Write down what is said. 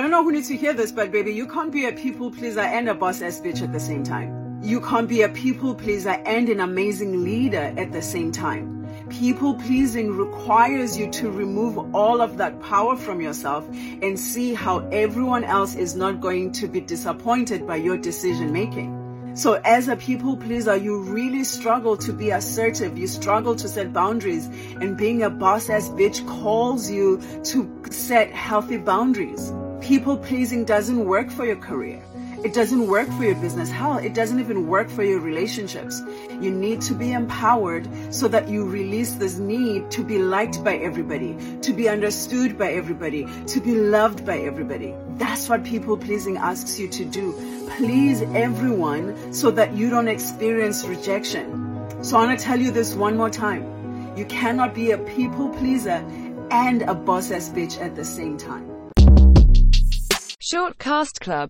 I don't know who needs to hear this, but baby, you can't be a people pleaser and a boss ass bitch at the same time. You can't be a people pleaser and an amazing leader at the same time. People pleasing requires you to remove all of that power from yourself and see how everyone else is not going to be disappointed by your decision making. So as a people pleaser, you really struggle to be assertive. You struggle to set boundaries and being a boss ass bitch calls you to set healthy boundaries. People pleasing doesn't work for your career. It doesn't work for your business. Hell, it doesn't even work for your relationships. You need to be empowered so that you release this need to be liked by everybody, to be understood by everybody, to be loved by everybody. That's what people pleasing asks you to do. Please everyone so that you don't experience rejection. So I want to tell you this one more time. You cannot be a people pleaser and a boss ass bitch at the same time. Short Cast Club